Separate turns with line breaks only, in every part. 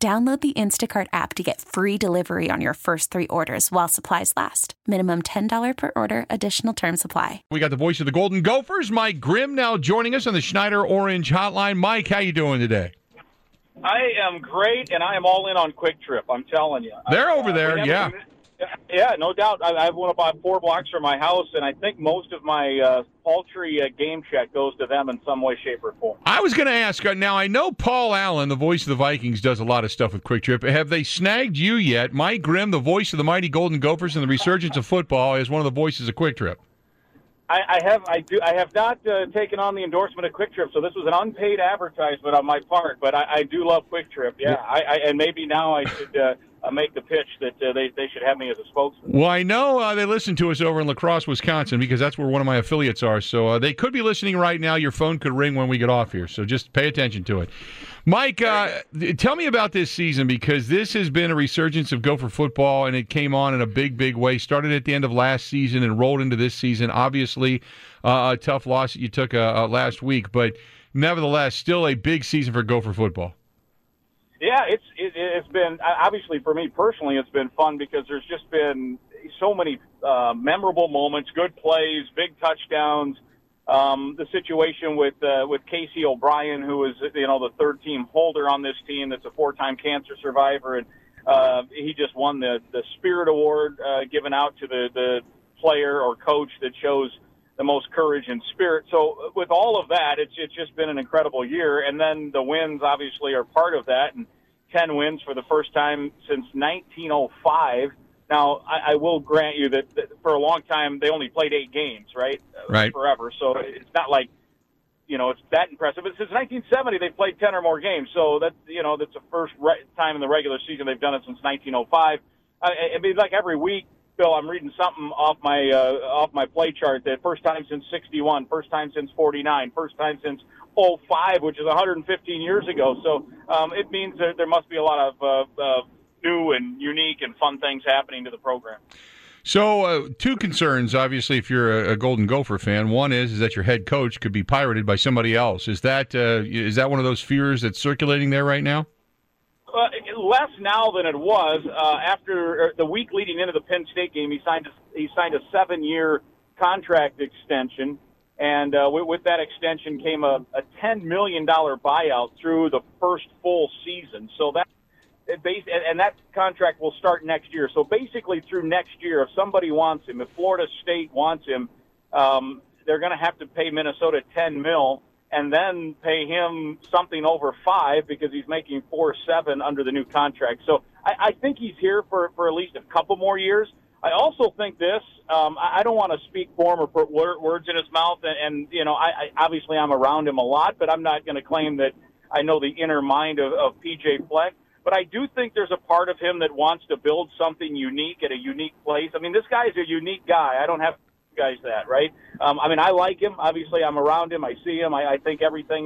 Download the Instacart app to get free delivery on your first three orders while supplies last. Minimum $10 per order, additional term supply.
We got the voice of the Golden Gophers, Mike Grimm, now joining us on the Schneider Orange Hotline. Mike, how you doing today?
I am great, and I am all in on Kwik Trip. I'm telling you.
They're
I,
over there,
uh,
yeah.
Yeah, no doubt. I, I have one about four blocks from my house, and I think most of my uh, paltry uh, game check goes to them in some way, shape, or form.
I was going to ask. uh, Now I know Paul Allen, the voice of the Vikings, does a lot of stuff with Kwik Trip. Have they snagged you yet? Mike Grimm, the voice of the mighty Golden Gophers and the resurgence of football, is one of the voices of Kwik Trip.
I, I have, I do, I have not uh, taken on the endorsement of Kwik Trip, so this was an unpaid advertisement on my part. But I, I do love Kwik Trip. Yeah, I, I, and maybe now I should. Uh, uh, make the pitch that uh, they, they should have me as a spokesman.
Well, I know uh, they listen to us over in La Crosse, Wisconsin, because that's where one of my affiliates are. So uh, they could be listening right now. Your phone could ring when we get off here. So just pay attention to it. Mike, uh, tell me about this season because this has been a resurgence of Gopher football, and it came on in a big, big way. Started at the end of last season and rolled into this season. Obviously, uh, a tough loss that you took last week, but nevertheless, still a big season for Gopher football.
Yeah, it's it, it's been obviously for me personally, it's been fun because there's just been so many uh, memorable moments, good plays, big touchdowns. Um, the situation with uh, with Casey O'Brien, who is you know the third team holder on this team, that's a four-time cancer survivor, and uh, he just won the the Spirit Award uh, given out to the the player or coach that shows the most courage and spirit. So uh, with all of that, it's it's just been an incredible year. And then the wins obviously are part of that. And ten wins for the first time since 1905. Now I, I will grant you that, that for a long time they only played eight games, right?
Uh, right.
Forever. So it's not like you know it's that impressive. But since 1970 they've played ten or more games. So that you know that's the first re- time in the regular season they've done it since 1905. I, I mean, like every week Bill, I'm reading something off my uh, off my play chart that first time since 61, first time since 49, first time since 05, which is 115 years ago. So um, it means that there must be a lot of uh, uh, new and unique and fun things happening to the program.
So, uh, two concerns. Obviously, if you're a, a, Golden Gopher fan, one is is that your head coach could be pirated by somebody else. Is that uh, is that one of those fears that's circulating there right now?
Uh, less now than it was. Uh, after the week leading into the Penn State game, he signed a, he signed a seven year contract extension, and uh, with, with that extension came a, a ten million dollar buyout through the first full season. So that and that contract will start next year. So basically, through next year, if somebody wants him, if Florida State wants him, um, they're going to have to pay Minnesota ten mil and then pay him something over five because he's making four seven under the new contract. So I, I think he's here for for at least a couple more years. I also think this. Um, I, I don't want to speak for him or put wor- words in his mouth, and, and you know, I, I obviously I'm around him a lot, but I'm not going to claim that I know the inner mind of, of PJ Fleck. But I do think there's a part of him that wants to build something unique at a unique place. I mean, this guy is a unique guy. I don't have guys that, right? Um, I mean, I like him. Obviously, I'm around him. I see him. I, I think everything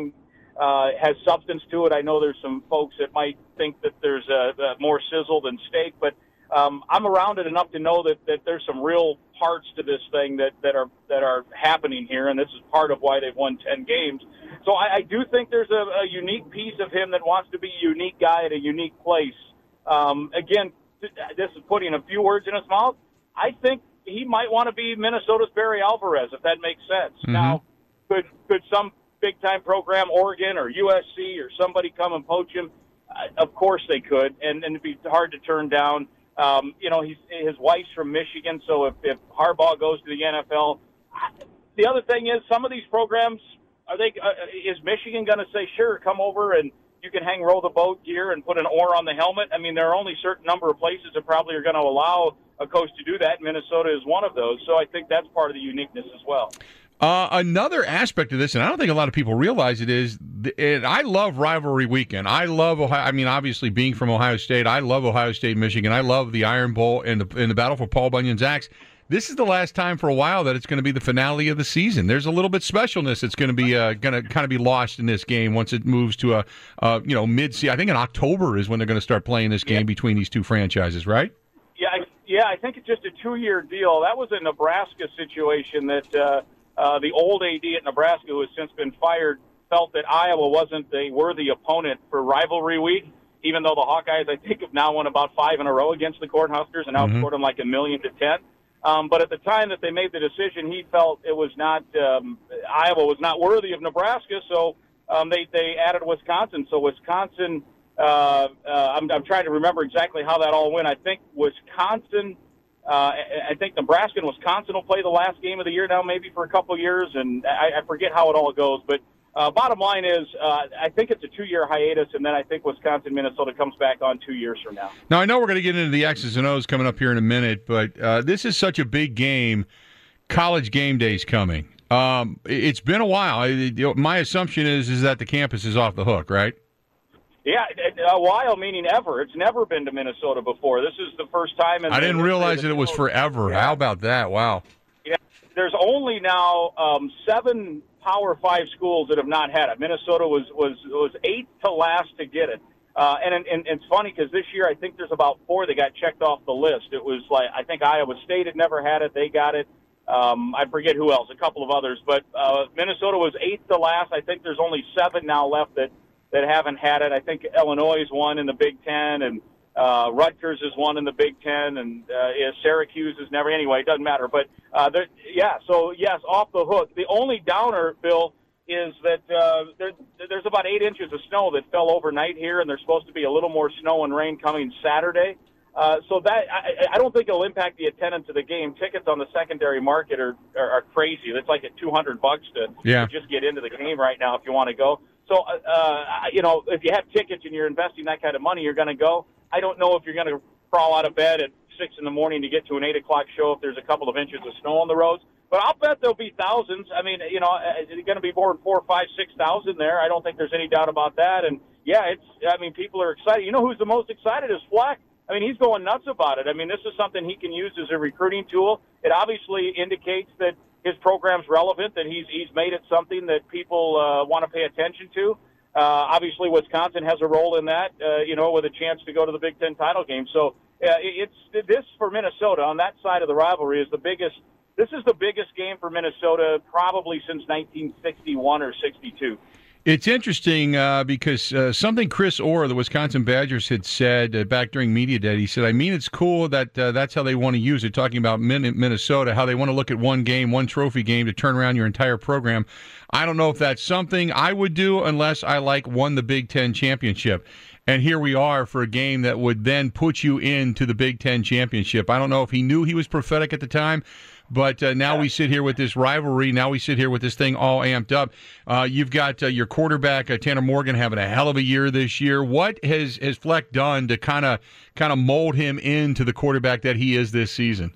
uh, has substance to it. I know there's some folks that might think that there's a, a more sizzle than steak, but um, I'm around it enough to know that, that there's some real parts to this thing that, that are that are happening here, and this is part of why they've won ten games. So I, I do think there's a, a unique piece of him that wants to be a unique guy at a unique place. Um, again, this is putting a few words in his mouth. I think he might want to be Minnesota's Barry Alvarez, if that makes sense. Mm-hmm. Now, could could some big time program, Oregon or USC or somebody come and poach him? Uh, of course they could, and, and it'd be hard to turn down. Um, you know, he's his wife's from Michigan, so if, if Harbaugh goes to the NFL, the other thing is some of these programs are they uh, is Michigan going to say sure, come over and you can hang row the boat gear and put an oar on the helmet? I mean, there are only certain number of places that probably are going to allow a coach to do that. Minnesota is one of those. So I think that's part of the uniqueness as well.
Uh, another aspect of this, and I don't think a lot of people realize it, is and I love rivalry weekend. I love Ohio. I mean, obviously, being from Ohio State, I love Ohio State, Michigan. I love the Iron Bowl and the, and the battle for Paul Bunyan's axe. This is the last time for a while that it's going to be the finale of the season. There's a little bit specialness that's going to be uh, going to kind of be lost in this game once it moves to a uh, you know mid. I think in October is when they're going to start playing this game yeah. between these two franchises, right?
Yeah, I, yeah. I think it's just a two-year deal. That was a Nebraska situation that. Uh, uh, the old AD at Nebraska, who has since been fired, felt that Iowa wasn't a worthy opponent for rivalry week, even though the Hawkeyes, I think, have now won about five in a row against the Cornhuskers and outscored mm-hmm. them like a million to ten. Um, but at the time that they made the decision, he felt it was not um, Iowa was not worthy of Nebraska, so um, they they added Wisconsin. So Wisconsin, uh, uh, I'm, I'm trying to remember exactly how that all went. I think Wisconsin uh, I think Nebraska and Wisconsin will play the last game of the year now, maybe for a couple years, and I, I forget how it all goes. But uh, bottom line is, uh, I think it's a two-year hiatus, and then I think Wisconsin, Minnesota comes back on two years from now.
Now I know we're going to get into the X's and O's coming up here in a minute, but uh, this is such a big game. College game day's coming. Um, it's been a while. My assumption is is that the campus is off the hook, right?
Yeah, a while meaning ever. It's never been to Minnesota before. This is the first time. In
I didn't realize that it was forever. Yeah. How about that? Wow.
Yeah, there's only now um, seven Power Five schools that have not had it. Minnesota was was was eighth to last to get it. Uh, and, and, and it's funny because this year I think there's about four that got checked off the list. It was like I think Iowa State had never had it; they got it. Um, I forget who else, a couple of others, but uh, Minnesota was eighth to last. I think there's only seven now left that that haven't had it. I think Illinois is one in the Big Ten, and uh, Rutgers is one in the Big Ten, and uh, Syracuse is never. Anyway, it doesn't matter. But uh, yeah, so yes, off the hook. The only downer, Bill, is that uh, there, there's about eight inches of snow that fell overnight here, and there's supposed to be a little more snow and rain coming Saturday. Uh, so that I, I don't think it'll impact the attendance of the game. Tickets on the secondary market are are, are crazy. It's like at 200 bucks to,
yeah.
to just get into the game right now if you want to go. So, uh, uh, you know, if you have tickets and you're investing that kind of money, you're going to go. I don't know if you're going to crawl out of bed at six in the morning to get to an eight o'clock show if there's a couple of inches of snow on the roads. But I'll bet there'll be thousands. I mean, you know, it's going to be more than four, five, six thousand there. I don't think there's any doubt about that. And yeah, it's. I mean, people are excited. You know, who's the most excited is Fleck. I mean, he's going nuts about it. I mean, this is something he can use as a recruiting tool. It obviously indicates that his program's relevant, that he's he's made it something that people uh, want to pay attention to. Uh, obviously, Wisconsin has a role in that, uh, you know, with a chance to go to the Big Ten title game. So uh, it's this for Minnesota on that side of the rivalry is the biggest. This is the biggest game for Minnesota probably since 1961 or 62.
It's interesting uh, because uh, something Chris Orr, the Wisconsin Badgers, had said uh, back during media day. He said, "I mean, it's cool that uh, that's how they want to use it." Talking about Minnesota, how they want to look at one game, one trophy game, to turn around your entire program. I don't know if that's something I would do unless I like won the Big Ten championship. And here we are for a game that would then put you into the Big Ten championship. I don't know if he knew he was prophetic at the time, but uh, now we sit here with this rivalry. Now we sit here with this thing all amped up. Uh, you've got uh, your quarterback uh, Tanner Morgan having a hell of a year this year. What has has Fleck done to kind of kind of mold him into the quarterback that he is this season?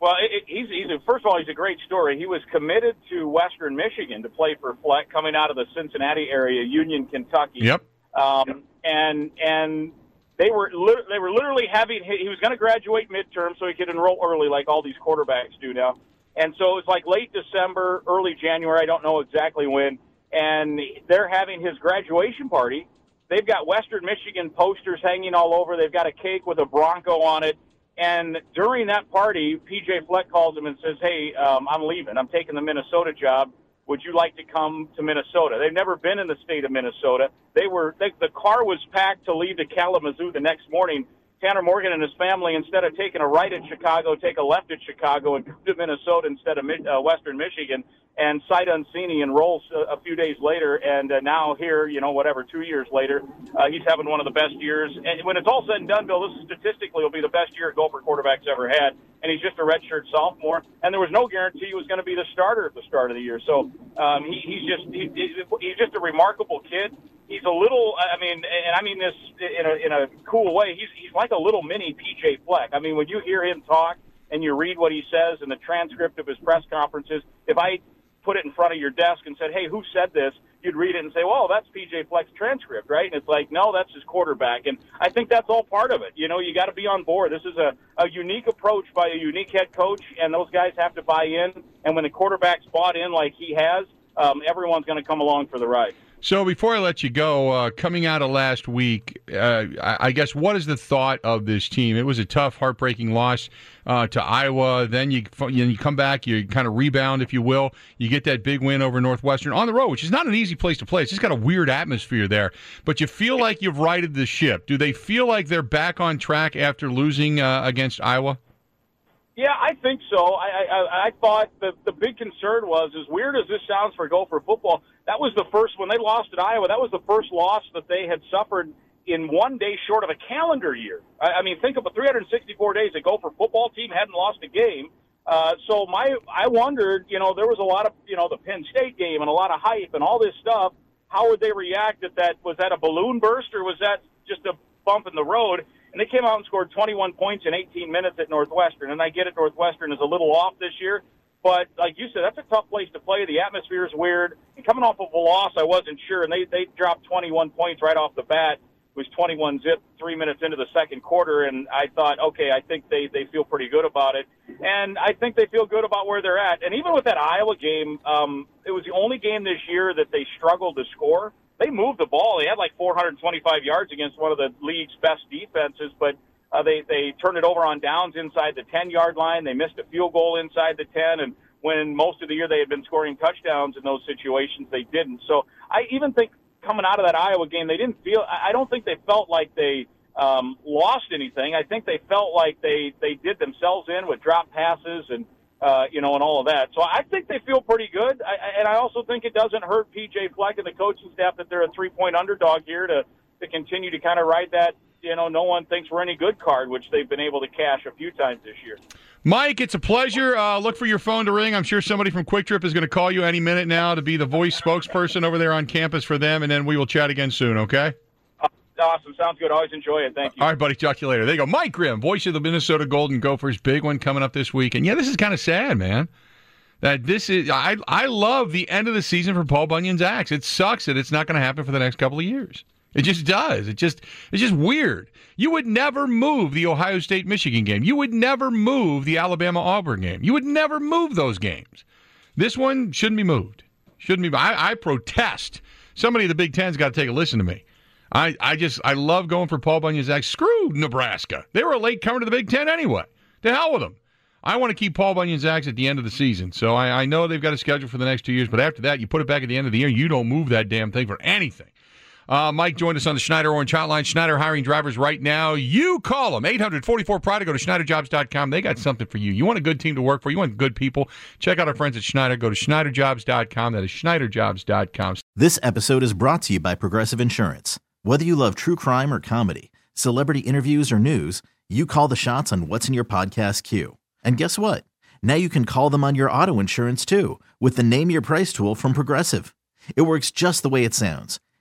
Well, it, he's, he's a, first of all, he's a great story. He was committed to Western Michigan to play for Fleck, coming out of the Cincinnati area, Union, Kentucky.
Yep.
Um, and and they were li- they were literally having he was going to graduate midterm so he could enroll early like all these quarterbacks do now. And so it was like late December, early January, I don't know exactly when, and they're having his graduation party. They've got Western Michigan posters hanging all over. They've got a cake with a Bronco on it. And during that party, PJ Fleck calls him and says, "Hey, um, I'm leaving. I'm taking the Minnesota job." Would you like to come to Minnesota? They've never been in the state of Minnesota. They were they, the car was packed to leave to Kalamazoo the next morning. Tanner Morgan and his family, instead of taking a right at Chicago, take a left at Chicago and come to Minnesota instead of uh, Western Michigan and sight unseen, he enrolls a, a few days later, and uh, now here, you know, whatever, two years later, uh, he's having one of the best years. And when it's all said and done, Bill, this statistically will be the best year Gopher quarterback's ever had. And he's just a redshirt sophomore, and there was no guarantee he was going to be the starter at the start of the year. So um, he, he's just he, he's just a remarkable kid. He's a little, I mean, and I mean this in a in a cool way. He's he's like a little mini PJ Fleck. I mean, when you hear him talk and you read what he says in the transcript of his press conferences, if I put it in front of your desk and said, "Hey, who said this?" You'd read it and say, "Well, that's PJ Fleck's transcript, right?" And it's like, "No, that's his quarterback." And I think that's all part of it. You know, you got to be on board. This is a, a unique approach by a unique head coach, and those guys have to buy in. And when the quarterback's bought in like he has, um, everyone's going to come along for the ride.
So before I let you go, uh, coming out of last week, uh, I, guess what is the thought of this team? It was a tough, heartbreaking loss uh, to Iowa. Then you you come back, you kind of rebound, if you will. You get that big win over Northwestern on the road, which is not an easy place to play. It's just got a weird atmosphere there. But you feel like you've righted the ship. Do they feel like they're back on track after losing uh, against Iowa?
Yeah, I think so. I, I, I thought the the big concern was, as weird as this sounds for Gopher football, that was the first when they lost at Iowa. That was the first loss that they had suffered in one day short of a calendar year. I, I mean, think of a 364 days a Gopher football team hadn't lost a game. Uh, so my, I wondered, you know, there was a lot of, you know, the Penn State game and a lot of hype and all this stuff. How would they react? At that was that a balloon burst or was that just a bump in the road? And they came out and scored 21 points in 18 minutes at Northwestern. And I get it, Northwestern is a little off this year. But like you said, that's a tough place to play. The atmosphere is weird. And coming off of a loss, I wasn't sure. And they, they dropped 21 points right off the bat. It was 21 zip three minutes into the second quarter. And I thought, okay, I think they, they feel pretty good about it. And I think they feel good about where they're at. And even with that Iowa game, um, it was the only game this year that they struggled to score they moved the ball. They had like 425 yards against one of the league's best defenses, but uh, they they turned it over on downs inside the 10 yard line. They missed a field goal inside the 10, and when most of the year they had been scoring touchdowns in those situations, they didn't. So I even think coming out of that Iowa game, they didn't feel. I don't think they felt like they um, lost anything. I think they felt like they they did themselves in with drop passes and uh, you know, and all of that. So I think they feel pretty good. I, and I also think it doesn't hurt PJ Fleck and the coaching staff that they're a three point underdog here to, to continue to kind of ride that, you know, no one thinks we're any good card, which they've been able to cash a few times this year.
Mike, it's a pleasure. Uh, look for your phone to ring. I'm sure somebody from Kwik Trip is going to call you any minute now to be the voice spokesperson over there on campus for them, and then we will chat again soon, okay?
Awesome. Sounds good. Always enjoy it. Thank you.
All right, buddy. Talk to you later. There you go. Mike Grimm, voice of the Minnesota Golden Gophers. Big one coming up this week. And yeah, this is kind of sad, man. That this is I I love the end of the season for Paul Bunyan's axe. It sucks that it's not going to happen for the next couple of years. It just does. It just it's just weird. You would never move the Ohio State Michigan game. You would never move the Alabama Auburn game. You would never move those games. This one shouldn't be moved. Shouldn't be. I, I protest. Somebody in the Big Ten's got to take a listen to me. I, I just I love going for Paul Bunyan's axe. Screw Nebraska. They were a late comer to the Big Ten anyway. To hell with them. I want to keep Paul Bunyan's axe at the end of the season. So I, I know they've got a schedule for the next two years, but after that, you put it back at the end of the year. You don't move that damn thing for anything. Uh, Mike joined us on the Schneider Orange Hotline. Schneider hiring drivers right now. You call them 844 Pride. Go to SchneiderJobs.com. They got something for you. You want a good team to work for. You want good people. Check out our friends at Schneider. Go to SchneiderJobs.com. That is SchneiderJobs.com.
This episode is brought to you by Progressive Insurance. Whether you love true crime or comedy, celebrity interviews or news, you call the shots on what's in your podcast queue. And guess what? Now you can call them on your auto insurance too with the Name Your Price tool from Progressive. It works just the way it sounds.